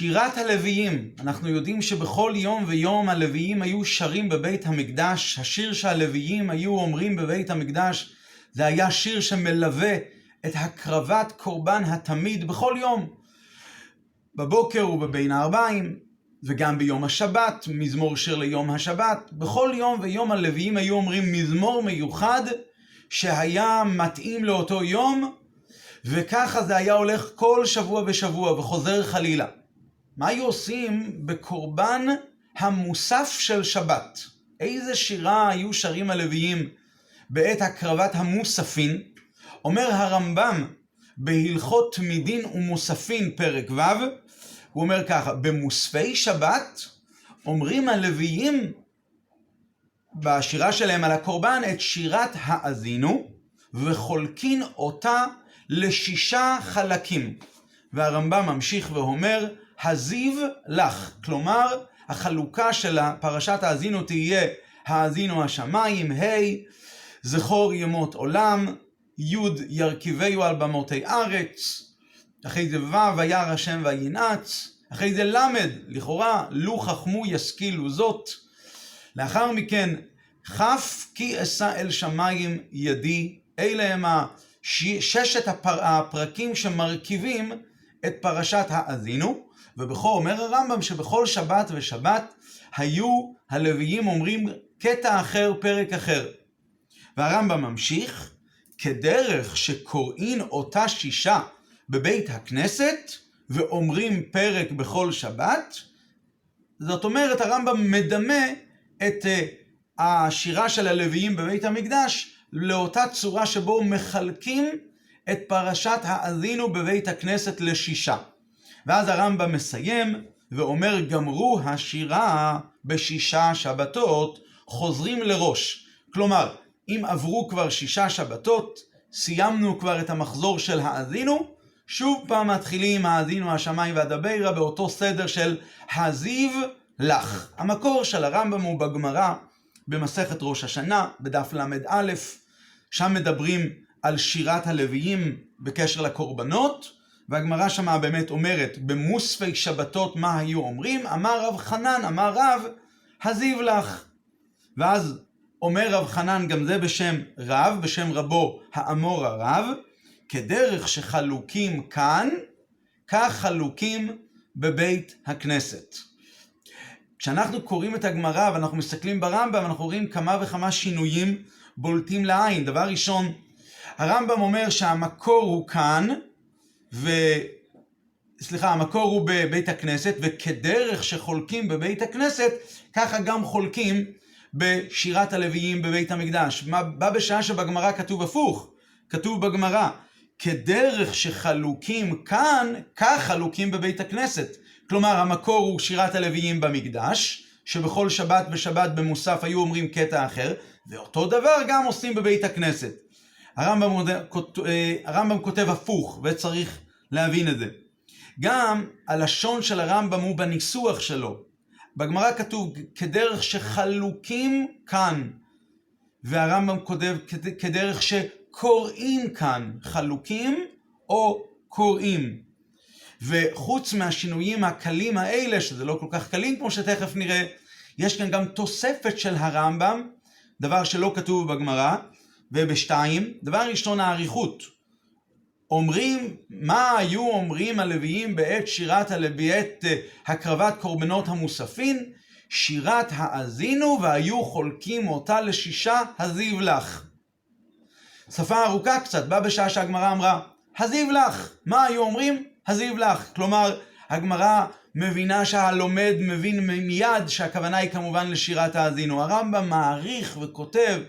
שירת הלוויים, אנחנו יודעים שבכל יום ויום הלוויים היו שרים בבית המקדש, השיר שהלוויים היו אומרים בבית המקדש, זה היה שיר שמלווה את הקרבת קורבן התמיד בכל יום. בבוקר ובבין הערביים, וגם ביום השבת, מזמור שיר ליום השבת. בכל יום ויום הלוויים היו אומרים מזמור מיוחד שהיה מתאים לאותו יום, וככה זה היה הולך כל שבוע ושבוע וחוזר חלילה. מה היו עושים בקורבן המוסף של שבת? איזה שירה היו שרים הלוויים בעת הקרבת המוספין? אומר הרמב"ם בהלכות תמידין ומוספין פרק ו', הוא אומר ככה, במוספי שבת אומרים הלוויים בשירה שלהם על הקורבן את שירת האזינו וחולקין אותה לשישה חלקים. והרמב"ם ממשיך ואומר, הזיו לך. כלומר, החלוקה של פרשת האזינו תהיה האזינו השמיים, ה' זכור ימות עולם, י' ירכיבהו על במותי ארץ, אחרי זה ו' וירא השם וינעץ, אחרי זה ל', לכאורה, לו חכמו ישכילו זאת. לאחר מכן, כ' כי אשא אל שמיים ידי, אלה הם ששת הפר... הפרקים שמרכיבים את פרשת האזינו, ובכל אומר הרמב"ם שבכל שבת ושבת היו הלוויים אומרים קטע אחר, פרק אחר. והרמב"ם ממשיך, כדרך שקוראין אותה שישה בבית הכנסת ואומרים פרק בכל שבת, זאת אומרת הרמב"ם מדמה את אה, השירה של הלוויים בבית המקדש לאותה צורה שבו מחלקים את פרשת האזינו בבית הכנסת לשישה. ואז הרמב"ם מסיים ואומר גמרו השירה בשישה שבתות חוזרים לראש. כלומר, אם עברו כבר שישה שבתות, סיימנו כבר את המחזור של האזינו, שוב פעם מתחילים האזינו השמיים והדברה באותו סדר של הזיו לך. המקור של הרמב"ם הוא בגמרא במסכת ראש השנה, בדף ל"א, שם מדברים על שירת הלוויים בקשר לקורבנות, והגמרא שמה באמת אומרת, במוספי שבתות מה היו אומרים? אמר רב חנן, אמר רב, הזיו לך. ואז אומר רב חנן, גם זה בשם רב, בשם רבו האמור הרב, כדרך שחלוקים כאן, כך חלוקים בבית הכנסת. כשאנחנו קוראים את הגמרא ואנחנו מסתכלים ברמב"ם, אנחנו רואים כמה וכמה שינויים בולטים לעין. דבר ראשון, הרמב"ם אומר שהמקור הוא כאן, ו... סליחה, המקור הוא בבית הכנסת, וכדרך שחולקים בבית הכנסת, ככה גם חולקים בשירת הלוויים בבית המקדש. מה בא בשעה שבגמרא כתוב הפוך? כתוב בגמרא, כדרך שחלוקים כאן, כך חלוקים בבית הכנסת. כלומר, המקור הוא שירת הלוויים במקדש, שבכל שבת ושבת במוסף היו אומרים קטע אחר, ואותו דבר גם עושים בבית הכנסת. הרמב"ם, אה, הרמב"ם כותב הפוך, וצריך להבין את זה. גם הלשון של הרמב"ם הוא בניסוח שלו. בגמרא כתוב כדרך שחלוקים כאן, והרמב"ם כותב כדרך שקוראים כאן, חלוקים או קוראים. וחוץ מהשינויים הקלים האלה, שזה לא כל כך קלים כמו שתכף נראה, יש כאן גם תוספת של הרמב"ם, דבר שלא כתוב בגמרא, ובשתיים, דבר ראשון האריכות. אומרים, מה היו אומרים הלוויים בעת שירת הלוויית אה, הקרבת קורבנות המוספין? שירת האזינו והיו חולקים אותה לשישה הזיב לך. שפה ארוכה קצת, בא בשעה שהגמרא אמרה, הזיב לך. מה היו אומרים? הזיב לך. כלומר, הגמרא מבינה שהלומד מבין מיד שהכוונה היא כמובן לשירת האזינו. הרמב"ם מעריך וכותב,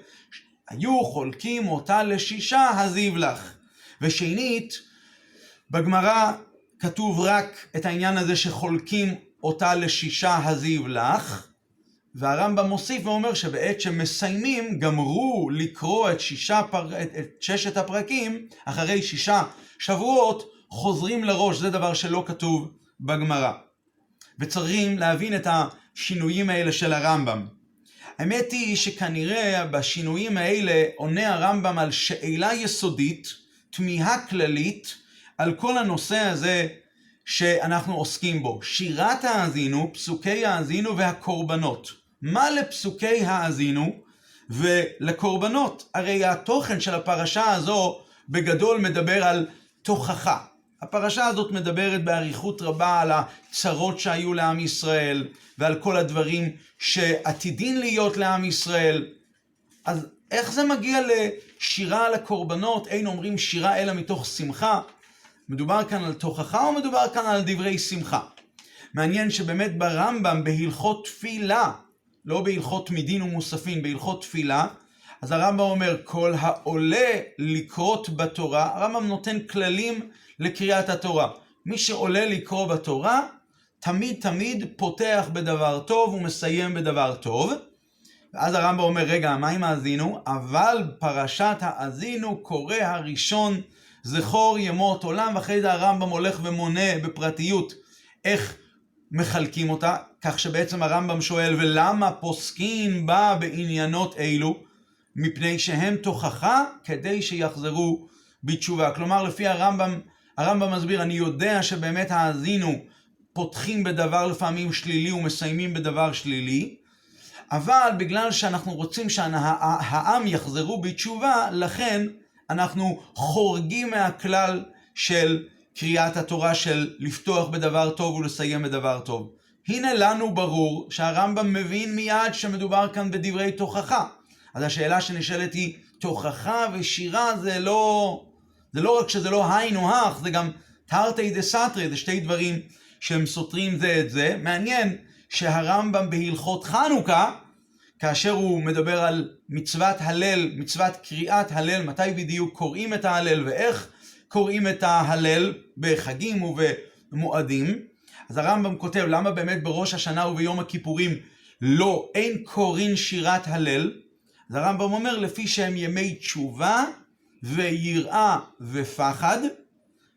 היו חולקים אותה לשישה הזיב לך. ושנית, בגמרא כתוב רק את העניין הזה שחולקים אותה לשישה הזיב לך, והרמב"ם מוסיף ואומר שבעת שמסיימים, גמרו לקרוא את, שישה פר... את, את ששת הפרקים, אחרי שישה שבועות, חוזרים לראש, זה דבר שלא כתוב בגמרא. וצריכים להבין את השינויים האלה של הרמב"ם. האמת היא שכנראה בשינויים האלה עונה הרמב"ם על שאלה יסודית, תמיהה כללית, על כל הנושא הזה שאנחנו עוסקים בו. שירת האזינו, פסוקי האזינו והקורבנות. מה לפסוקי האזינו ולקורבנות? הרי התוכן של הפרשה הזו בגדול מדבר על תוכחה. הפרשה הזאת מדברת באריכות רבה על הצרות שהיו לעם ישראל ועל כל הדברים שעתידים להיות לעם ישראל. אז איך זה מגיע לשירה על הקורבנות? אין אומרים שירה אלא מתוך שמחה. מדובר כאן על תוכחה או מדובר כאן על דברי שמחה? מעניין שבאמת ברמב"ם בהלכות תפילה, לא בהלכות מדין ומוספין, בהלכות תפילה, אז הרמב"ם אומר, כל העולה לקרות בתורה, הרמב"ם נותן כללים לקריאת התורה. מי שעולה לקרוא בתורה, תמיד תמיד פותח בדבר טוב ומסיים בדבר טוב. ואז הרמב"ם אומר, רגע, מה עם האזינו? אבל פרשת האזינו קורא הראשון זכור ימות עולם, ואחרי זה הרמב"ם הולך ומונה בפרטיות איך מחלקים אותה, כך שבעצם הרמב"ם שואל, ולמה פוסקין בה בעניינות אלו? מפני שהם תוכחה כדי שיחזרו בתשובה. כלומר, לפי הרמב"ם, הרמב"ם מסביר, אני יודע שבאמת האזינו פותחים בדבר לפעמים שלילי ומסיימים בדבר שלילי, אבל בגלל שאנחנו רוצים שהעם יחזרו בתשובה, לכן אנחנו חורגים מהכלל של קריאת התורה של לפתוח בדבר טוב ולסיים בדבר טוב. הנה לנו ברור שהרמב"ם מבין מיד שמדובר כאן בדברי תוכחה. אז השאלה שנשאלת היא, תוכחה ושירה זה לא, זה לא רק שזה לא היינו הך, זה גם תרתי דה סתרי, זה שתי דברים שהם סותרים זה את זה. מעניין שהרמב"ם בהלכות חנוכה, כאשר הוא מדבר על מצוות הלל, מצוות קריאת הלל, מתי בדיוק קוראים את ההלל ואיך קוראים את ההלל בחגים ובמועדים. אז הרמב"ם כותב, למה באמת בראש השנה וביום הכיפורים לא, אין קוראים שירת הלל? אז הרמב"ם אומר, לפי שהם ימי תשובה ויראה ופחד,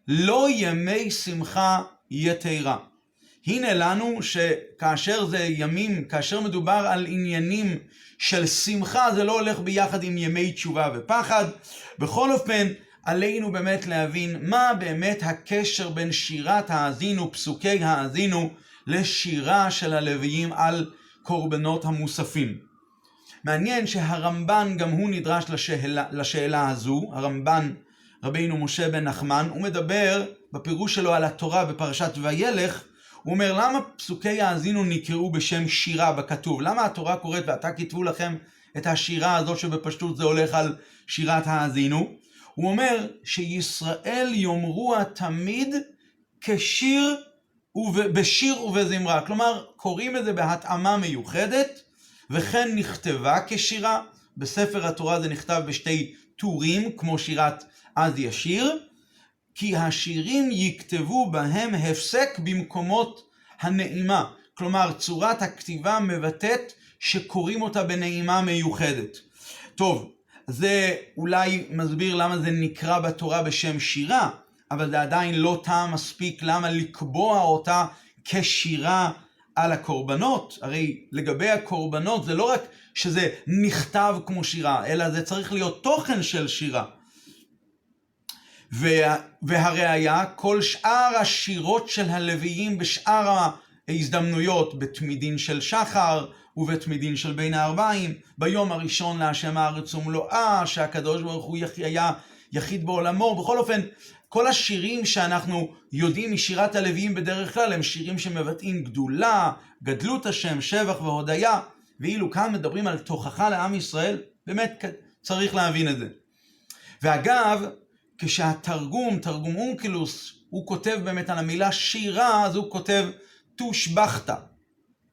לא ימי שמחה יתרה. הנה לנו שכאשר זה ימים, כאשר מדובר על עניינים של שמחה, זה לא הולך ביחד עם ימי תשובה ופחד. בכל אופן, עלינו באמת להבין מה באמת הקשר בין שירת האזינו, פסוקי האזינו, לשירה של הלוויים על קורבנות המוספים. מעניין שהרמב"ן גם הוא נדרש לשאלה, לשאלה הזו, הרמב"ן רבינו משה בן נחמן, הוא מדבר בפירוש שלו על התורה בפרשת וילך, הוא אומר למה פסוקי האזינו נקראו בשם שירה בכתוב? למה התורה קוראת ועתה כתבו לכם את השירה הזאת שבפשטות זה הולך על שירת האזינו? הוא אומר שישראל יאמרוה תמיד כשיר בשיר ובזמרה. כלומר, קוראים את זה בהתאמה מיוחדת, וכן נכתבה כשירה. בספר התורה זה נכתב בשתי טורים, כמו שירת אז ישיר, כי השירים יכתבו בהם הפסק במקומות הנעימה. כלומר, צורת הכתיבה מבטאת שקוראים אותה בנעימה מיוחדת. טוב, זה אולי מסביר למה זה נקרא בתורה בשם שירה, אבל זה עדיין לא טעם מספיק למה לקבוע אותה כשירה על הקורבנות. הרי לגבי הקורבנות זה לא רק שזה נכתב כמו שירה, אלא זה צריך להיות תוכן של שירה. וה, והראיה, כל שאר השירות של הלוויים בשאר ההזדמנויות, בתמידין של שחר ובתמידין של בין הארבעים, ביום הראשון להשם הארץ ומלואה, שהקדוש ברוך הוא היה יחיד בעולמו, בכל אופן, כל השירים שאנחנו יודעים משירת הלוויים בדרך כלל הם שירים שמבטאים גדולה, גדלות השם, שבח והודיה, ואילו כאן מדברים על תוכחה לעם ישראל, באמת צריך להבין את זה. ואגב, כשהתרגום, תרגום אונקלוס, הוא כותב באמת על המילה שירה, אז הוא כותב תושבחת.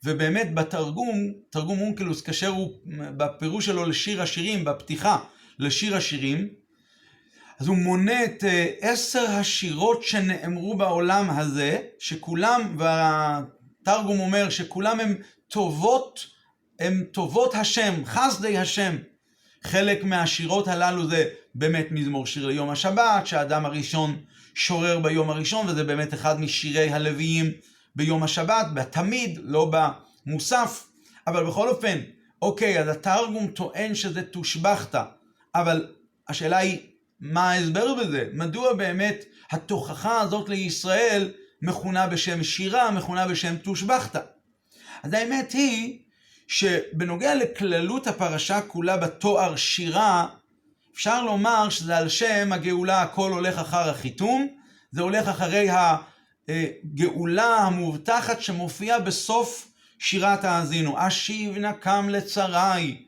ובאמת בתרגום, תרגום אונקלוס, כאשר הוא, בפירוש שלו לשיר השירים, בפתיחה לשיר השירים, אז הוא מונה את אה, עשר השירות שנאמרו בעולם הזה, שכולם, והתרגום אומר שכולם הם טובות, הם טובות השם, חסדי השם. חלק מהשירות הללו זה באמת מזמור שיר ליום השבת, שהאדם הראשון שורר ביום הראשון, וזה באמת אחד משירי הלוויים ביום השבת, בתמיד, לא במוסף. אבל בכל אופן, אוקיי, אז התרגום טוען שזה תושבחת, אבל השאלה היא, מה ההסבר בזה? מדוע באמת התוכחה הזאת לישראל מכונה בשם שירה, מכונה בשם תושבחתא. אז האמת היא שבנוגע לכללות הפרשה כולה בתואר שירה, אפשר לומר שזה על שם הגאולה הכל הולך אחר החיתום, זה הולך אחרי הגאולה המובטחת שמופיעה בסוף שירת האזינו. אשיב נקם לצרי,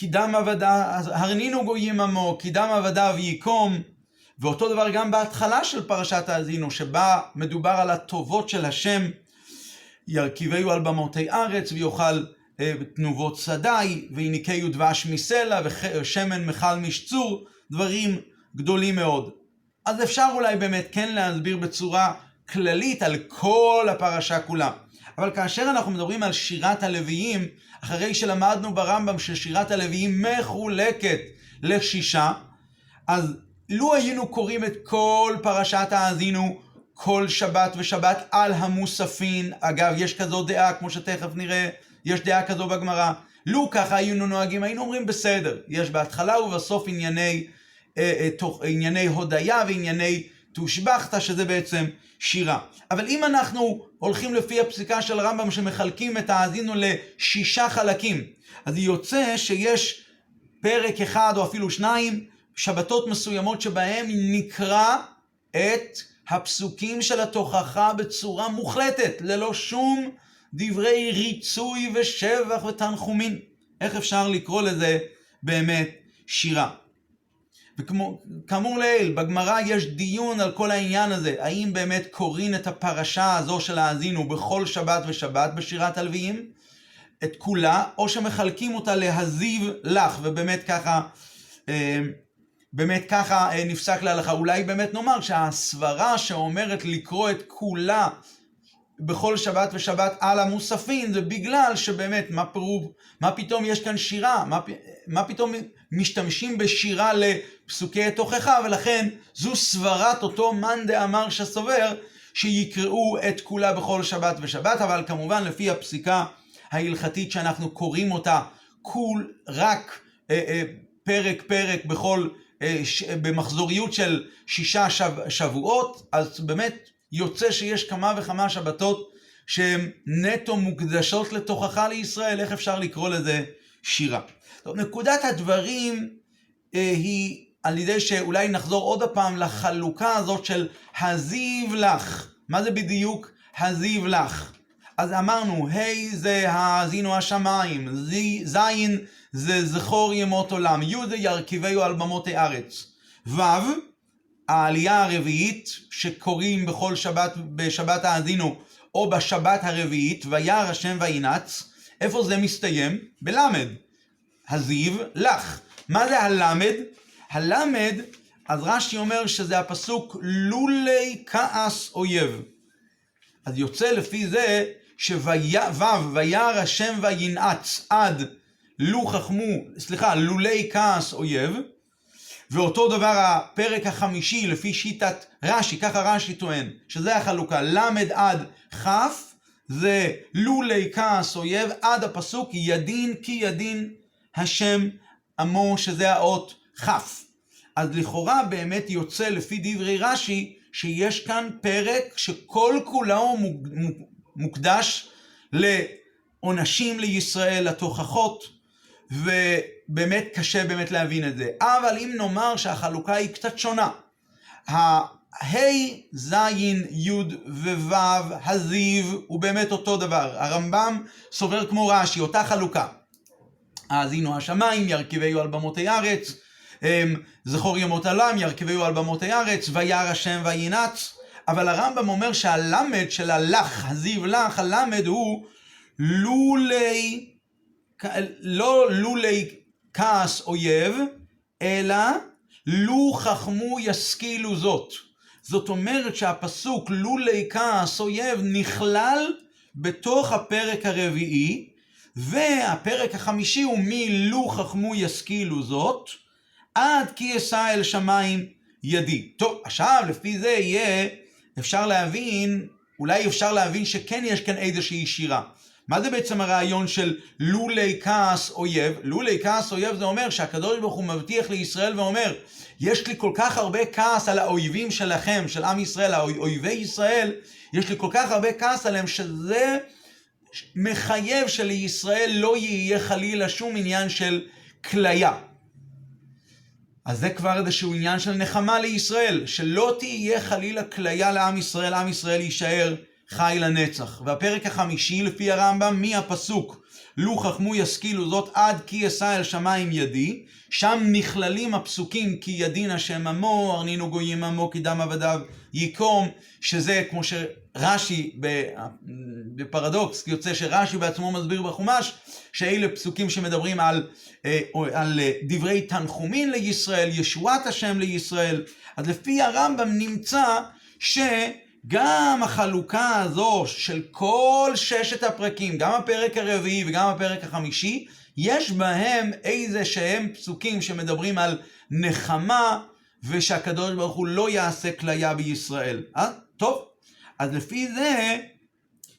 כי דם עבדיו, הרנינו גויים עמו, כי דם עבדיו ייקום. ואותו דבר גם בהתחלה של פרשת האזינו, שבה מדובר על הטובות של השם, ירכיבהו על במותי ארץ, ויאכל אה, תנובות שדי, ויניקהו דבש מסלע, ושמן מכל משצור, דברים גדולים מאוד. אז אפשר אולי באמת כן להסביר בצורה כללית על כל הפרשה כולה. אבל כאשר אנחנו מדברים על שירת הלוויים, אחרי שלמדנו ברמב"ם ששירת הלוויים מחולקת לשישה, אז לו היינו קוראים את כל פרשת האזינו כל שבת ושבת על המוספין, אגב, יש כזו דעה, כמו שתכף נראה, יש דעה כזו בגמרא, לו ככה היינו נוהגים, היינו אומרים בסדר, יש בהתחלה ובסוף ענייני, אה, אה, תוך, ענייני הודיה וענייני תושבחתא, שזה בעצם שירה. אבל אם אנחנו הולכים לפי הפסיקה של הרמב"ם שמחלקים את האזינו לשישה חלקים, אז יוצא שיש פרק אחד או אפילו שניים, שבתות מסוימות שבהם נקרא את הפסוקים של התוכחה בצורה מוחלטת, ללא שום דברי ריצוי ושבח ותנחומים. איך אפשר לקרוא לזה באמת שירה? וכאמור לעיל, בגמרא יש דיון על כל העניין הזה, האם באמת קוראים את הפרשה הזו של האזינו בכל שבת ושבת בשירת הלוויים, את כולה, או שמחלקים אותה להזיב לך, ובאמת ככה, אה, באמת ככה אה, נפסק להלכה. אולי באמת נאמר שהסברה שאומרת לקרוא את כולה בכל שבת ושבת על המוספין, זה בגלל שבאמת, מה פירוב, מה פתאום יש כאן שירה, מה, מה פתאום משתמשים בשירה לפסוקי תוכחה, ולכן זו סברת אותו מאן דאמר שסובר, שיקראו את כולה בכל שבת ושבת, אבל כמובן לפי הפסיקה ההלכתית שאנחנו קוראים אותה, כול, רק אה, אה, פרק פרק בכל, אה, ש, במחזוריות של שישה שב, שבועות, אז באמת יוצא שיש כמה וכמה שבתות שהן נטו מוקדשות לתוכחה לישראל, איך אפשר לקרוא לזה שירה. טוב, נקודת הדברים אה, היא על ידי שאולי נחזור עוד פעם לחלוקה הזאת של הזיב לך. מה זה בדיוק הזיב לך? אז אמרנו, ה' זה האזינו השמיים, ז' זה זכור ימות עולם, י' זה ירכיבהו על במות הארץ, ו' העלייה הרביעית שקוראים בכל שבת, בשבת האזינו או בשבת הרביעית, וירא השם וינץ, איפה זה מסתיים? בלמד. הזיו לך. מה זה הלמד? הלמד, אז רש"י אומר שזה הפסוק לולי כעס אויב. אז יוצא לפי זה שו' וירא השם וינעץ עד לו חכמו, סליחה, לולי כעס אויב, ואותו דבר הפרק החמישי לפי שיטת רש"י, ככה רש"י טוען, שזה החלוקה, ל' עד כ', זה לולי כעס אויב עד הפסוק ידין כי ידין השם עמו, שזה האות כ'. אז לכאורה באמת יוצא לפי דברי רש"י שיש כאן פרק שכל כולו מוקדש לעונשים לישראל, לתוכחות, ובאמת קשה באמת להבין את זה. אבל אם נאמר שהחלוקה היא קצת שונה, ה', ז', י' וו', הזיו, הוא באמת אותו דבר. הרמב"ם סובר כמו רש"י, אותה חלוקה. האזינו השמיים, ירכיבהו על במותי ארץ, אמ, זכור ימות עולם, ירכיבהו על במותי ארץ, וירא השם וינץ. אבל הרמב"ם אומר שהלמד של הלך, הזיו לך, הלמד הוא לולי לא לולי כעס אויב, אלא לו חכמו ישכילו זאת. זאת אומרת שהפסוק לולי כעס אויב נכלל בתוך הפרק הרביעי, והפרק החמישי הוא מלו חכמו ישכילו זאת, עד כי אשא אל שמיים ידי. טוב, עכשיו לפי זה יהיה אפשר להבין, אולי אפשר להבין שכן יש כאן איזושהי שירה. מה זה בעצם הרעיון של לולי כעס אויב? לולי כעס אויב זה אומר שהקדוש ברוך הוא מבטיח לישראל ואומר, יש לי כל כך הרבה כעס על האויבים שלכם, של עם ישראל, האויבי ישראל, יש לי כל כך הרבה כעס עליהם, שזה מחייב שלישראל לא יהיה חלילה שום עניין של כליה. אז זה כבר איזשהו עניין של נחמה לישראל, שלא תהיה חלילה כליה לעם ישראל, עם ישראל יישאר חי לנצח. והפרק החמישי לפי הרמב"ם מהפסוק לו חכמו ישכילו זאת עד כי אשא אל שמיים ידי, שם נכללים הפסוקים כי ידין השם עמו, ארנינו גויים עמו, כי דם עבדיו ייקום, שזה כמו שרש"י בפרדוקס, יוצא שרש"י בעצמו מסביר בחומש, שאלה פסוקים שמדברים על, אה, על דברי תנחומין לישראל, ישועת השם לישראל. אז לפי הרמב"ם נמצא ש... גם החלוקה הזו של כל ששת הפרקים, גם הפרק הרביעי וגם הפרק החמישי, יש בהם איזה שהם פסוקים שמדברים על נחמה ושהקדוש ברוך הוא לא יעשה כליה בישראל. אה? טוב, אז לפי זה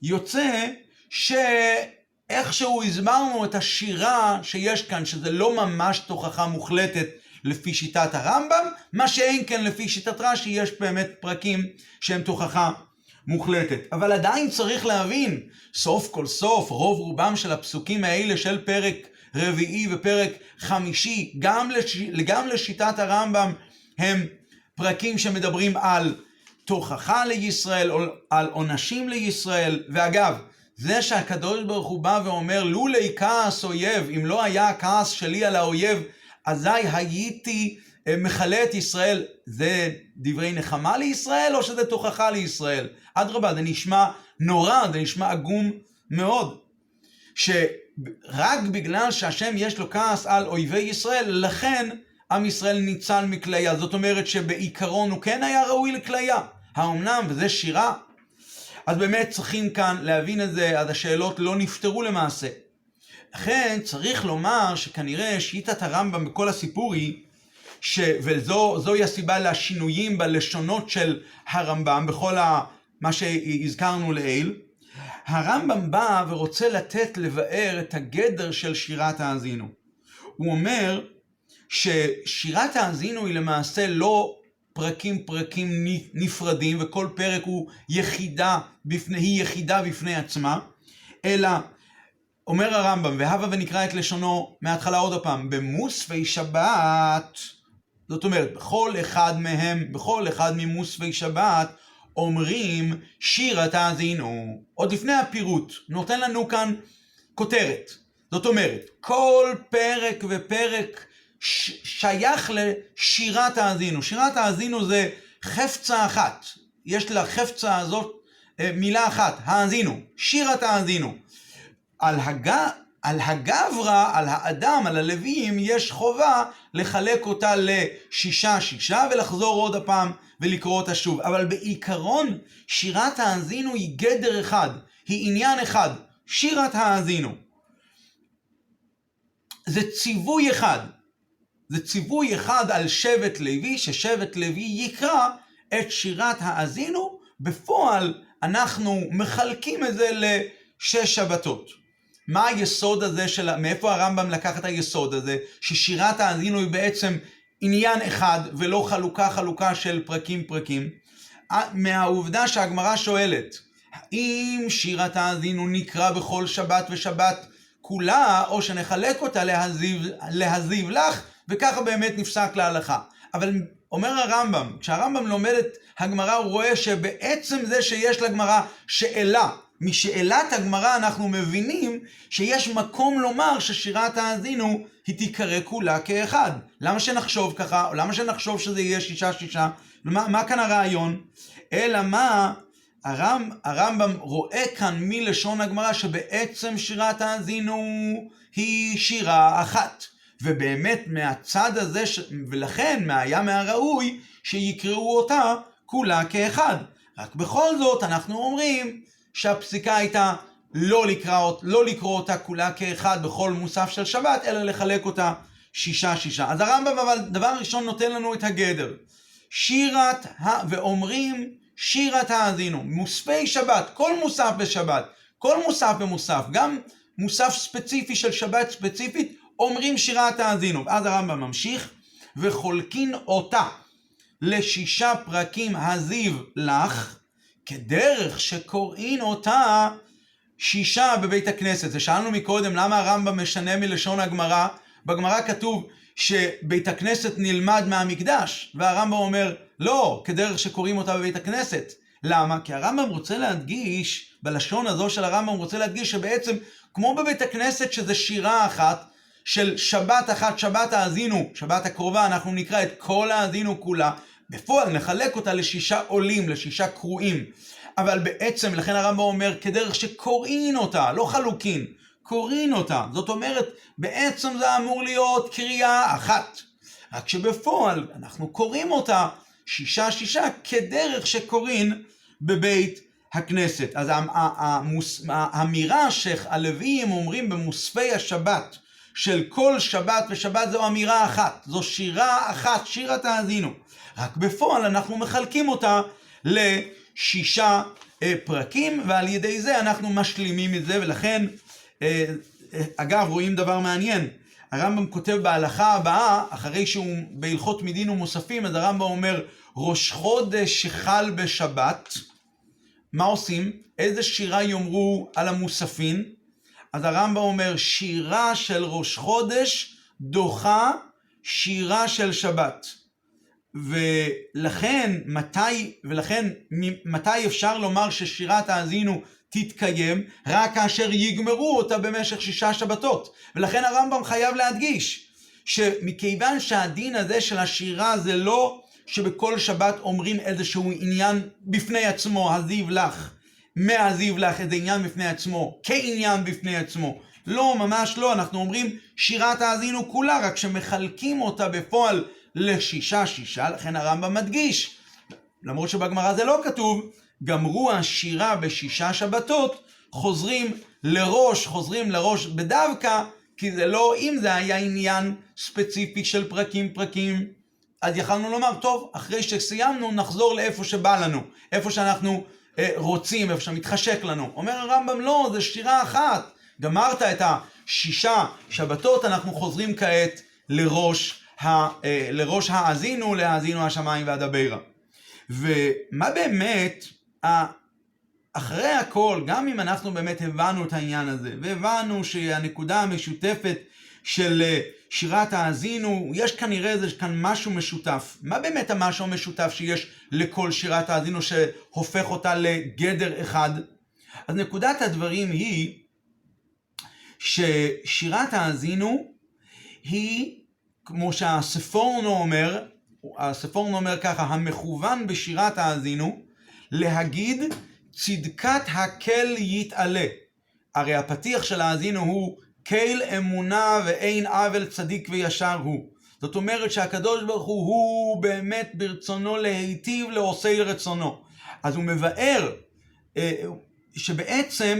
יוצא שאיכשהו הסברנו את השירה שיש כאן, שזה לא ממש תוכחה מוחלטת לפי שיטת הרמב"ם, מה שאין כן לפי שיטת רש"י, יש באמת פרקים שהם תוכחה מוחלטת. אבל עדיין צריך להבין, סוף כל סוף, רוב רובם של הפסוקים האלה של פרק רביעי ופרק חמישי, גם, לש... גם לשיטת הרמב"ם, הם פרקים שמדברים על תוכחה לישראל, על עונשים לישראל, ואגב, זה שהקדוש ברוך הוא בא ואומר, לולי כעס אויב, אם לא היה הכעס שלי על האויב, אזי הייתי אה, מכלה את ישראל. זה דברי נחמה לישראל, או שזה תוכחה לישראל? אדרבה, זה נשמע נורא, זה נשמע עגום מאוד. שרק בגלל שהשם יש לו כעס על אויבי ישראל, לכן עם ישראל ניצל מכליה. זאת אומרת שבעיקרון הוא כן היה ראוי לכליה. האומנם, וזה שירה. אז באמת צריכים כאן להבין את זה, אז השאלות לא נפתרו למעשה. לכן צריך לומר שכנראה שיטת הרמב"ם בכל הסיפור היא, ש... וזוהי הסיבה לשינויים בלשונות של הרמב"ם, בכל ה... מה שהזכרנו לעיל, הרמב"ם בא ורוצה לתת לבאר את הגדר של שירת האזינו. הוא אומר ששירת האזינו היא למעשה לא פרקים פרקים נפרדים וכל פרק הוא יחידה בפני, היא יחידה בפני עצמה, אלא אומר הרמב"ם, והבה ונקרא את לשונו מההתחלה עוד פעם, במוספי שבת, זאת אומרת, בכל אחד מהם, בכל אחד ממוספי שבת, אומרים שיר התאזינו. עוד לפני הפירוט, נותן לנו כאן כותרת. זאת אומרת, כל פרק ופרק ש- שייך לשירת האזינו. שירת האזינו זה חפצה אחת. יש לחפצה הזאת אה, מילה אחת, האזינו. שירת האזינו. על, הג... על הגברא, על האדם, על הלוויים, יש חובה לחלק אותה לשישה שישה ולחזור עוד הפעם ולקרוא אותה שוב. אבל בעיקרון, שירת האזינו היא גדר אחד, היא עניין אחד, שירת האזינו. זה ציווי אחד. זה ציווי אחד על שבט לוי, ששבט לוי יקרא את שירת האזינו, בפועל אנחנו מחלקים את זה לשש שבתות. מה היסוד הזה של... מאיפה הרמב"ם לקח את היסוד הזה? ששירת האזינו היא בעצם עניין אחד ולא חלוקה חלוקה של פרקים פרקים. מהעובדה שהגמרא שואלת, האם שירת האזינו נקרא בכל שבת ושבת כולה, או שנחלק אותה להזיב, להזיב לך, וככה באמת נפסק להלכה. אבל אומר הרמב"ם, כשהרמב"ם לומד את הגמרא הוא רואה שבעצם זה שיש לגמרא שאלה משאלת הגמרא אנחנו מבינים שיש מקום לומר ששירת האזינו היא תיקרא כולה כאחד. למה שנחשוב ככה? או למה שנחשוב שזה יהיה שישה שישה? מה, מה כאן הרעיון? אלא מה הרמב, הרמב"ם רואה כאן מלשון הגמרא שבעצם שירת האזינו היא שירה אחת. ובאמת מהצד הזה, ש... ולכן היה מהראוי שיקראו אותה כולה כאחד. רק בכל זאת אנחנו אומרים שהפסיקה הייתה לא לקרוא, לא לקרוא אותה כולה כאחד בכל מוסף של שבת, אלא לחלק אותה שישה שישה. אז הרמב"ם אבל דבר ראשון נותן לנו את הגדר. שירת, ה... ואומרים שירת האזינו, מוספי שבת, כל מוסף בשבת, כל מוסף במוסף, גם מוסף ספציפי של שבת ספציפית, אומרים שירת האזינו. ואז הרמב"ם ממשיך, וחולקין אותה לשישה פרקים הזיו לך, כדרך שקוראין אותה שישה בבית הכנסת. ושאלנו מקודם למה הרמב"ם משנה מלשון הגמרא. בגמרא כתוב שבית הכנסת נלמד מהמקדש, והרמב"ם אומר, לא, כדרך שקוראים אותה בבית הכנסת. למה? כי הרמב"ם רוצה להדגיש, בלשון הזו של הרמב"ם רוצה להדגיש שבעצם, כמו בבית הכנסת שזה שירה אחת, של שבת אחת, שבת האזינו, שבת הקרובה, אנחנו נקרא את כל האזינו כולה, בפועל נחלק אותה לשישה עולים, לשישה קרואים. אבל בעצם, לכן הרמב"ם אומר, כדרך שקוראין אותה, לא חלוקין, קוראין אותה. זאת אומרת, בעצם זה אמור להיות קריאה אחת. רק שבפועל אנחנו קוראים אותה שישה שישה כדרך שקוראים בבית הכנסת. אז האמירה שהלוויים אומרים במוספי השבת של כל שבת ושבת זו אמירה אחת, זו שירה אחת, שירה תאזינו. רק בפועל אנחנו מחלקים אותה לשישה אה, פרקים, ועל ידי זה אנחנו משלימים את זה, ולכן, אה, אה, אגב, רואים דבר מעניין. הרמב"ם כותב בהלכה הבאה, אחרי שהוא בהלכות מדין ומוספים, אז הרמב"ם אומר, ראש חודש שחל בשבת, מה עושים? איזה שירה יאמרו על המוספין? אז הרמב"ם אומר, שירה של ראש חודש דוחה שירה של שבת. ולכן, מתי, ולכן, מתי אפשר לומר ששירת האזינו תתקיים? רק כאשר יגמרו אותה במשך שישה שבתות. ולכן הרמב"ם חייב להדגיש, שמכיוון שהדין הזה של השירה זה לא שבכל שבת אומרים איזשהו עניין בפני עצמו, הזיו לך, מהזיו לך, איזה עניין בפני עצמו, כעניין בפני עצמו. לא, ממש לא, אנחנו אומרים שירת האזינו כולה, רק שמחלקים אותה בפועל לשישה שישה, לכן הרמב"ם מדגיש, למרות שבגמרא זה לא כתוב, גמרו השירה בשישה שבתות, חוזרים לראש, חוזרים לראש בדווקא, כי זה לא, אם זה היה עניין ספציפי של פרקים פרקים, אז יכלנו לומר, טוב, אחרי שסיימנו נחזור לאיפה שבא לנו, איפה שאנחנו אה, רוצים, איפה שמתחשק לנו. אומר הרמב"ם, לא, זה שירה אחת. גמרת את השישה שבתות, אנחנו חוזרים כעת לראש, ה, אה, לראש האזינו, להאזינו השמיים והדברה. ומה באמת, אחרי הכל, גם אם אנחנו באמת הבנו את העניין הזה, והבנו שהנקודה המשותפת של אה, שירת האזינו, יש כנראה איזה כאן משהו משותף. מה באמת המשהו המשותף שיש לכל שירת האזינו שהופך אותה לגדר אחד? אז נקודת הדברים היא ששירת האזינו היא, כמו שהספורנו אומר, הספורנו אומר ככה, המכוון בשירת האזינו, להגיד צדקת הקל יתעלה. הרי הפתיח של האזינו הוא קהל אמונה ואין עוול צדיק וישר הוא. זאת אומרת שהקדוש ברוך הוא, הוא באמת ברצונו להיטיב לעושי רצונו. אז הוא מבאר אה, שבעצם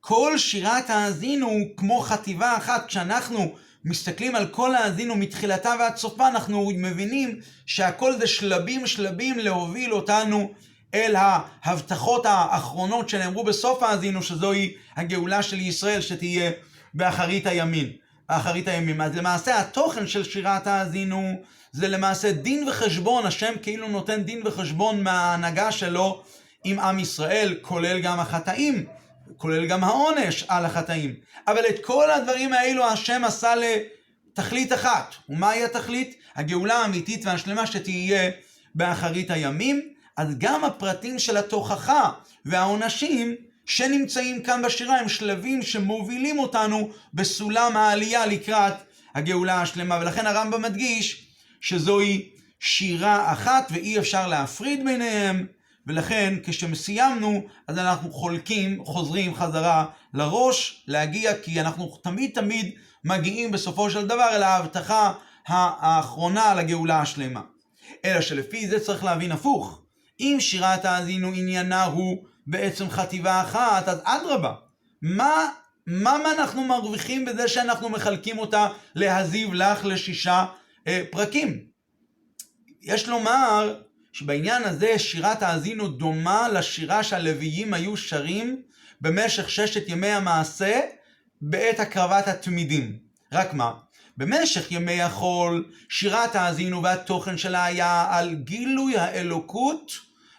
כל שירת האזינו הוא כמו חטיבה אחת. כשאנחנו מסתכלים על כל האזינו מתחילתה ועד סופה, אנחנו מבינים שהכל זה שלבים שלבים להוביל אותנו אל ההבטחות האחרונות שנאמרו בסוף האזינו, שזוהי הגאולה של ישראל שתהיה באחרית הימין. אחרית הימים. אז למעשה התוכן של שירת האזינו זה למעשה דין וחשבון, השם כאילו נותן דין וחשבון מההנהגה שלו עם עם ישראל, כולל גם החטאים, כולל גם העונש על החטאים. אבל את כל הדברים האלו השם עשה לתכלית אחת. ומהי התכלית? הגאולה האמיתית והשלמה שתהיה באחרית הימים. אז גם הפרטים של התוכחה והעונשים שנמצאים כאן בשירה הם שלבים שמובילים אותנו בסולם העלייה לקראת הגאולה השלמה. ולכן הרמב"ם מדגיש שזוהי שירה אחת ואי אפשר להפריד ביניהם, ולכן כשסיימנו אז אנחנו חולקים, חוזרים חזרה לראש, להגיע, כי אנחנו תמיד תמיד מגיעים בסופו של דבר אל ההבטחה האחרונה לגאולה השלמה. אלא שלפי זה צריך להבין הפוך. אם שירת האזינו עניינה הוא בעצם חטיבה אחת, אז אדרבה, מה, מה אנחנו מרוויחים בזה שאנחנו מחלקים אותה להזיב לך לשישה אה, פרקים? יש לומר שבעניין הזה שירת האזינו דומה לשירה שהלוויים היו שרים במשך ששת ימי המעשה בעת הקרבת התמידים. רק מה? במשך ימי החול שירת האזינו והתוכן שלה היה על גילוי האלוקות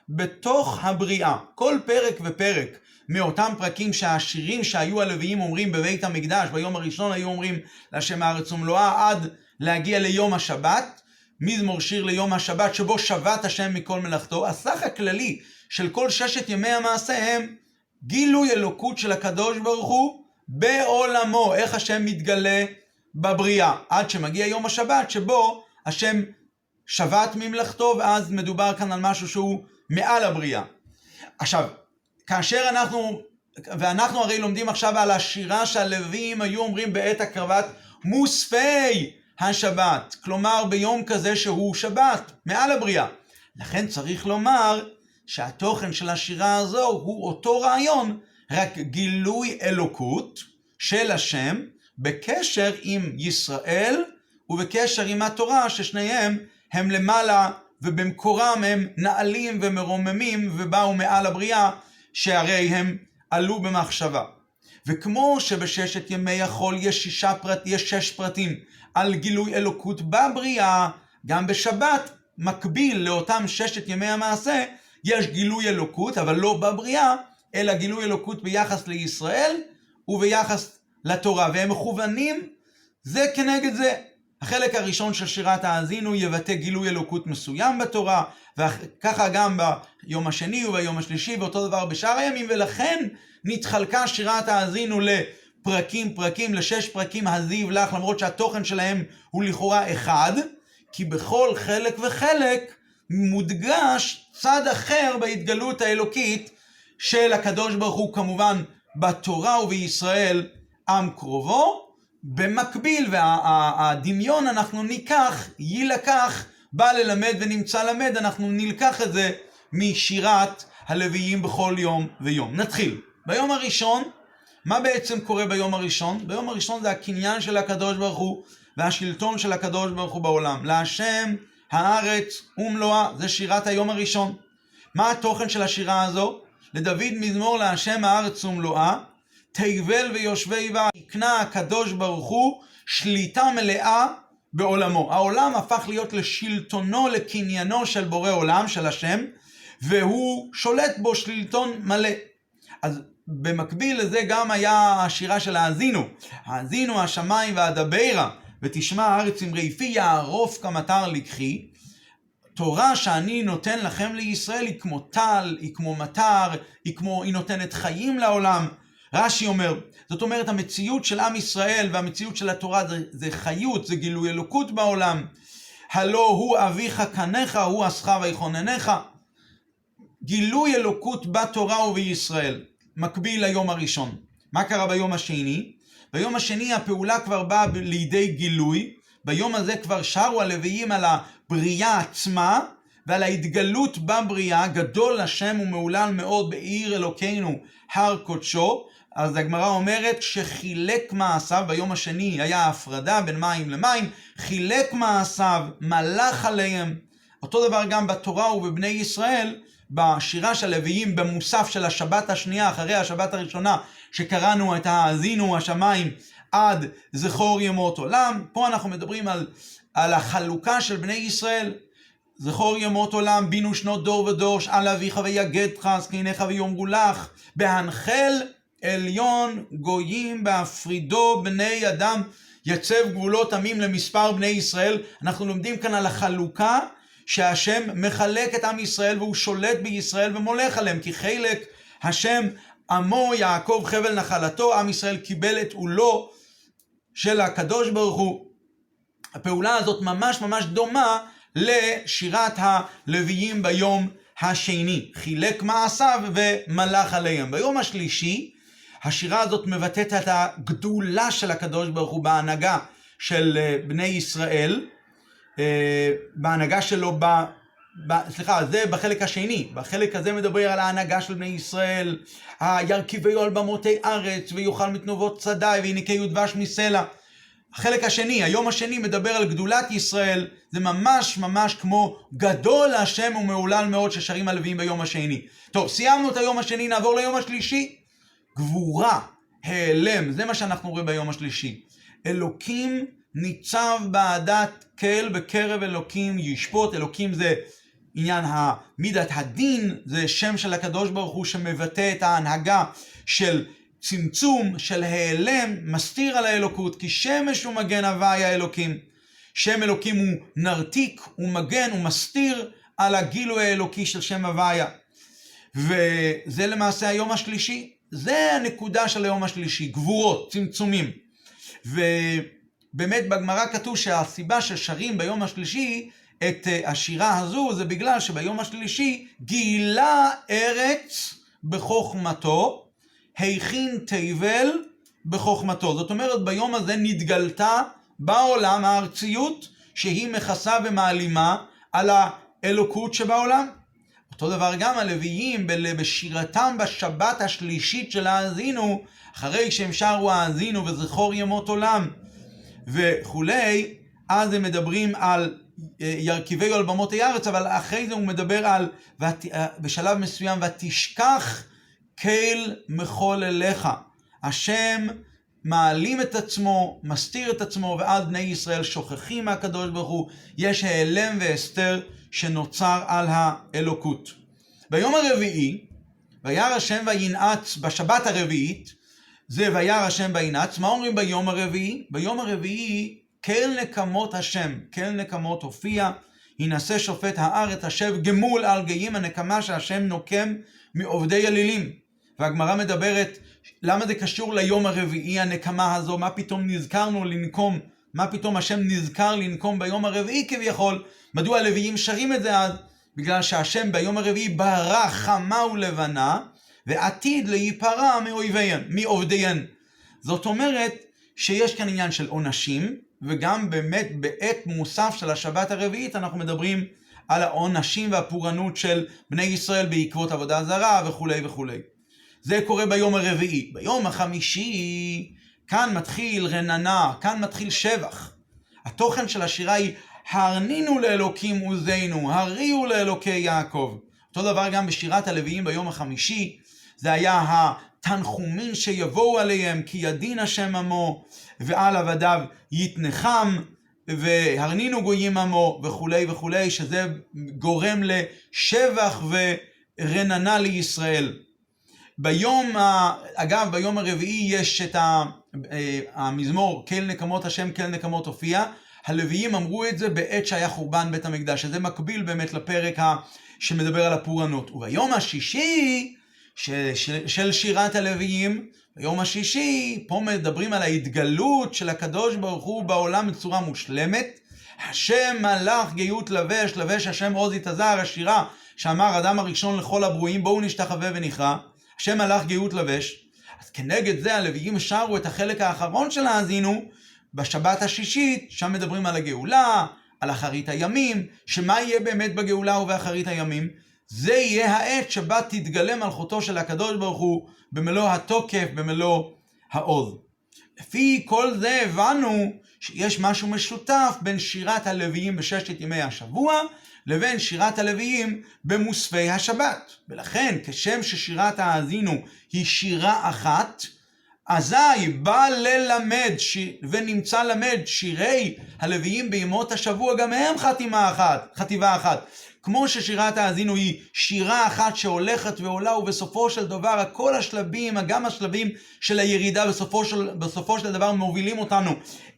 בתוך הבריאה. כל פרק ופרק מאותם פרקים שהשירים שהיו הלוויים אומרים בבית המקדש, ביום הראשון היו אומרים להשם הארץ ומלואה עד להגיע ליום השבת, מזמור שיר ליום השבת שבו שבת השם מכל מלאכתו. הסך הכללי של כל ששת ימי המעשה הם גילוי אלוקות של הקדוש ברוך הוא בעולמו, איך השם מתגלה בבריאה, עד שמגיע יום השבת שבו השם שבת ממלאכתו, ואז מדובר כאן על משהו שהוא מעל הבריאה. עכשיו, כאשר אנחנו, ואנחנו הרי לומדים עכשיו על השירה שהלווים היו אומרים בעת הקרבת מוספי השבת, כלומר ביום כזה שהוא שבת, מעל הבריאה. לכן צריך לומר שהתוכן של השירה הזו הוא אותו רעיון, רק גילוי אלוקות של השם בקשר עם ישראל ובקשר עם התורה, ששניהם הם למעלה ובמקורם הם נעלים ומרוממים ובאו מעל הבריאה, שהרי הם עלו במחשבה. וכמו שבששת ימי החול יש, שישה פרט, יש שש פרטים על גילוי אלוקות בבריאה, גם בשבת, מקביל לאותם ששת ימי המעשה, יש גילוי אלוקות, אבל לא בבריאה, אלא גילוי אלוקות ביחס לישראל וביחס לתורה, והם מכוונים זה כנגד זה. החלק הראשון של שירת האזינו יבטא גילוי אלוקות מסוים בתורה, וככה גם ביום השני וביום השלישי, ואותו דבר בשאר הימים, ולכן נתחלקה שירת האזינו לפרקים פרקים, לשש פרקים הזיב לך, למרות שהתוכן שלהם הוא לכאורה אחד, כי בכל חלק וחלק מודגש צד אחר בהתגלות האלוקית של הקדוש ברוך הוא כמובן בתורה ובישראל עם קרובו. במקביל, והדמיון אנחנו ניקח, יילקח, בא ללמד ונמצא למד, אנחנו נלקח את זה משירת הלוויים בכל יום ויום. נתחיל. ביום הראשון, מה בעצם קורה ביום הראשון? ביום הראשון זה הקניין של הקדוש ברוך הוא והשלטון של הקדוש ברוך הוא בעולם. להשם הארץ ומלואה, זה שירת היום הראשון. מה התוכן של השירה הזו? לדוד מזמור להשם הארץ ומלואה, תיבל ויושבי בה, הקנה הקדוש ברוך הוא שליטה מלאה בעולמו. העולם הפך להיות לשלטונו, לקניינו של בורא עולם, של השם, והוא שולט בו שלטון מלא. אז במקביל לזה גם היה השירה של האזינו. האזינו השמיים והדברה, ותשמע הארץ עם רעפי יערוף כמטר לקחי. תורה שאני נותן לכם לישראל היא כמו טל, היא כמו מטר, היא כמו, היא נותנת חיים לעולם. רש"י אומר, זאת אומרת המציאות של עם ישראל והמציאות של התורה זה, זה חיות, זה גילוי אלוקות בעולם. הלא הוא אביך קניך, הוא עשך ויכוננך. גילוי אלוקות בתורה ובישראל, מקביל ליום הראשון. מה קרה ביום השני? ביום השני הפעולה כבר באה לידי גילוי, ביום הזה כבר שרו הלוויים על הבריאה עצמה ועל ההתגלות בבריאה, גדול השם ומהולל מאוד בעיר אלוקינו הר קודשו, אז הגמרא אומרת שחילק מעשיו, ביום השני היה הפרדה בין מים למים, חילק מעשיו, מלך עליהם. אותו דבר גם בתורה ובבני ישראל, בשירה של הלוויים במוסף של השבת השנייה, אחרי השבת הראשונה, שקראנו את האזינו השמיים עד זכור ימות עולם. פה אנחנו מדברים על, על החלוקה של בני ישראל. זכור ימות עולם, בינו שנות דור ודור, שאל אביך ויגדך, זקניך ויאמרו לך, בהנחל עליון גויים בהפרידו בני אדם, יצב גבולות עמים למספר בני ישראל. אנחנו לומדים כאן על החלוקה שהשם מחלק את עם ישראל והוא שולט בישראל ומולך עליהם, כי חלק השם עמו יעקב חבל נחלתו, עם ישראל קיבל את עולו של הקדוש ברוך הוא. הפעולה הזאת ממש ממש דומה לשירת הלוויים ביום השני. חילק מעשיו ומלך עליהם. ביום השלישי השירה הזאת מבטאת את הגדולה של הקדוש ברוך הוא בהנהגה של אה, בני ישראל, בהנהגה שלו, ב, ב, סליחה, זה בחלק השני, בחלק הזה מדבר על ההנהגה של בני ישראל, הירכיבהו על במותי ארץ, ויאכל מתנובות שדי, ויניקי דבש מסלע. החלק השני, היום השני מדבר על גדולת ישראל, זה ממש ממש כמו גדול השם ומהולל מאוד ששרים הלוויים ביום השני. טוב, סיימנו את היום השני, נעבור ליום השלישי. גבורה, העלם, זה מה שאנחנו רואים ביום השלישי. אלוקים ניצב בעדת כל בקרב אלוקים ישפוט, אלוקים זה עניין מידת הדין, זה שם של הקדוש ברוך הוא שמבטא את ההנהגה של צמצום, של העלם, מסתיר על האלוקות, כי שמש הוא מגן הוואי האלוקים. שם אלוקים הוא נרתיק, הוא מגן, הוא מסתיר על הגילוי האלוקי של שם הוויה. וזה למעשה היום השלישי. זה הנקודה של היום השלישי, גבורות, צמצומים. ובאמת בגמרא כתוב שהסיבה ששרים ביום השלישי את אה, השירה הזו זה בגלל שביום השלישי גילה ארץ בחוכמתו, הכין תבל בחוכמתו. זאת אומרת ביום הזה נתגלתה בעולם הארציות שהיא מכסה ומעלימה על האלוקות שבעולם. אותו דבר גם הלוויים בשירתם בשבת השלישית של האזינו, אחרי שהם שרו האזינו וזכור ימות עולם וכולי, אז הם מדברים על אה, ירכיבי על במות הארץ, אבל אחרי זה הוא מדבר על, אה, בשלב מסוים, ותשכח קהל מחול אליך. השם מעלים את עצמו, מסתיר את עצמו, ואז בני ישראל שוכחים מהקדוש ברוך הוא, יש העלם והסתר שנוצר על האלוקות. ביום הרביעי, וירא השם וינעץ בשבת הרביעית, זה וירא השם וינעץ, מה אומרים ביום הרביעי? ביום הרביעי, כל נקמות השם, כל נקמות הופיע, ינסה שופט הארץ, השב גמול על גאים הנקמה שהשם נוקם מעובדי אלילים. והגמרא מדברת למה זה קשור ליום הרביעי הנקמה הזו? מה פתאום נזכרנו לנקום? מה פתאום השם נזכר לנקום ביום הרביעי כביכול? מדוע הלוויים שרים את זה אז? בגלל שהשם ביום הרביעי ברא חמה ולבנה, ועתיד להיפרע מאויביהן, מעובדיהן. זאת אומרת שיש כאן עניין של עונשים, וגם באמת בעת מוסף של השבת הרביעית אנחנו מדברים על העונשים והפורענות של בני ישראל בעקבות עבודה זרה וכולי וכולי. זה קורה ביום הרביעי. ביום החמישי, כאן מתחיל רננה, כאן מתחיל שבח. התוכן של השירה היא, הרנינו לאלוקים עוזנו, הריעו לאלוקי יעקב. אותו דבר גם בשירת הלוויים ביום החמישי, זה היה התנחומים שיבואו עליהם, כי ידין השם עמו, ועל עבדיו יתנחם, והרנינו גויים עמו, וכולי וכולי, שזה גורם לשבח ורננה לישראל. ביום, אגב, ביום הרביעי יש את אה, המזמור, כל נקמות השם, כל נקמות הופיע. הלוויים אמרו את זה בעת שהיה חורבן בית המקדש, שזה מקביל באמת לפרק שמדבר על הפורענות. וביום השישי של, של, של שירת הלוויים, ביום השישי, פה מדברים על ההתגלות של הקדוש ברוך הוא בעולם בצורה מושלמת. השם מלאך גאות לבש, לבש השם עוז יתעזר, השירה שאמר אדם הראשון לכל הברואים, בואו נשתחווה ונכרע. השם מלאך גאות לבש. אז כנגד זה הלוויים שרו את החלק האחרון של האזינו בשבת השישית, שם מדברים על הגאולה, על אחרית הימים, שמה יהיה באמת בגאולה ובאחרית הימים? זה יהיה העת שבה תתגלה מלכותו של הקדוש ברוך הוא במלוא התוקף, במלוא העוז. לפי כל זה הבנו שיש משהו משותף בין שירת הלוויים בששת ימי השבוע לבין שירת הלוויים במוספי השבת. ולכן, כשם ששירת האזינו היא שירה אחת, אזי בא ללמד ש... ונמצא למד שירי הלוויים בימות השבוע, גם הם חתימה אחת, חטיבה אחת. כמו ששירת האזינו היא שירה אחת שהולכת ועולה ובסופו של דבר כל השלבים, גם השלבים של הירידה בסופו של, בסופו של דבר מובילים אותנו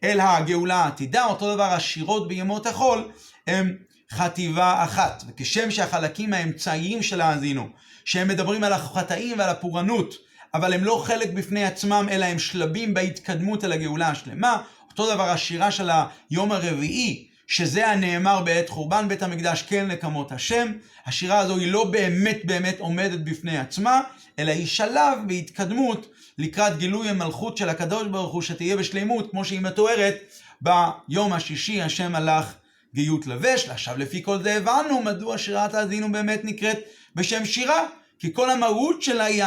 אל הגאולה העתידה, אותו דבר השירות בימות החול הם חטיבה אחת. וכשם שהחלקים האמצעיים של האזינו, שהם מדברים על החטאים ועל הפורענות, אבל הם לא חלק בפני עצמם, אלא הם שלבים בהתקדמות אל הגאולה השלמה, אותו דבר השירה של היום הרביעי, שזה הנאמר בעת חורבן בית המקדש, כן נקמות השם. השירה הזו היא לא באמת באמת עומדת בפני עצמה, אלא היא שלב בהתקדמות לקראת גילוי המלכות של הקדוש ברוך הוא, שתהיה בשלימות, כמו שהיא מתוארת ביום השישי, השם הלך גאות לבש. עכשיו לפי כל זה הבנו מדוע שירת האזינו באמת נקראת בשם שירה. כי כל המהות שלה היא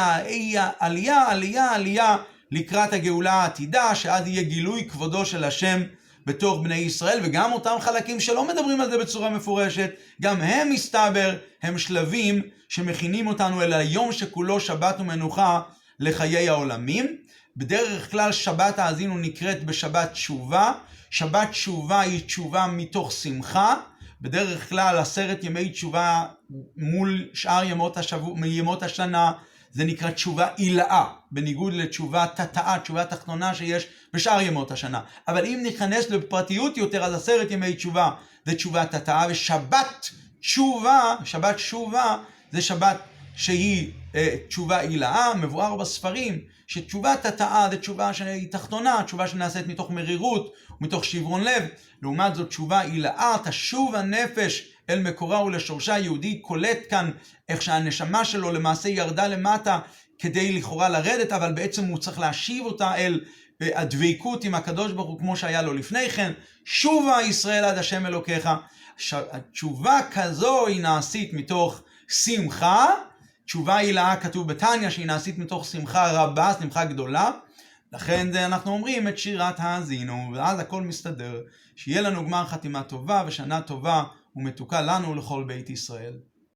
עלייה, עלייה, עלייה לקראת הגאולה העתידה, שאז יהיה גילוי כבודו של השם בתוך בני ישראל, וגם אותם חלקים שלא מדברים על זה בצורה מפורשת, גם הם מסתבר, הם שלבים שמכינים אותנו אל היום שכולו שבת ומנוחה לחיי העולמים. בדרך כלל שבת האזינו נקראת בשבת תשובה, שבת תשובה היא תשובה מתוך שמחה, בדרך כלל עשרת ימי תשובה מול שאר ימות, השבוע, ימות השנה זה נקרא תשובה עילאה, בניגוד לתשובה תתאה, תשובה תחתונה שיש בשאר ימות השנה. אבל אם ניכנס לפרטיות יותר, אז עשרת ימי תשובה זה תשובה תתאה, ושבת תשובה, שבת תשובה זה שבת שהיא אה, תשובה עילאה, מבואר בספרים, שתשובה תתאה זה תשובה שהיא תחתונה, תשובה שנעשית מתוך מרירות, מתוך שברון לב. לעומת זאת תשובה עילאה, תשוב הנפש אל מקורה ולשורשה. יהודי קולט כאן איך שהנשמה שלו למעשה ירדה למטה כדי לכאורה לרדת, אבל בעצם הוא צריך להשיב אותה אל אה, הדבקות עם הקדוש ברוך הוא כמו שהיה לו לפני כן. שובה ישראל עד השם אלוקיך. התשובה כזו היא נעשית מתוך שמחה, תשובה הילאה כתוב בתניא שהיא נעשית מתוך שמחה רבה, שמחה גדולה. לכן אנחנו אומרים את שירת האזינו, ואז הכל מסתדר. שיהיה לנו גמר חתימה טובה ושנה טובה ומתוקה לנו ולכל בית ישראל.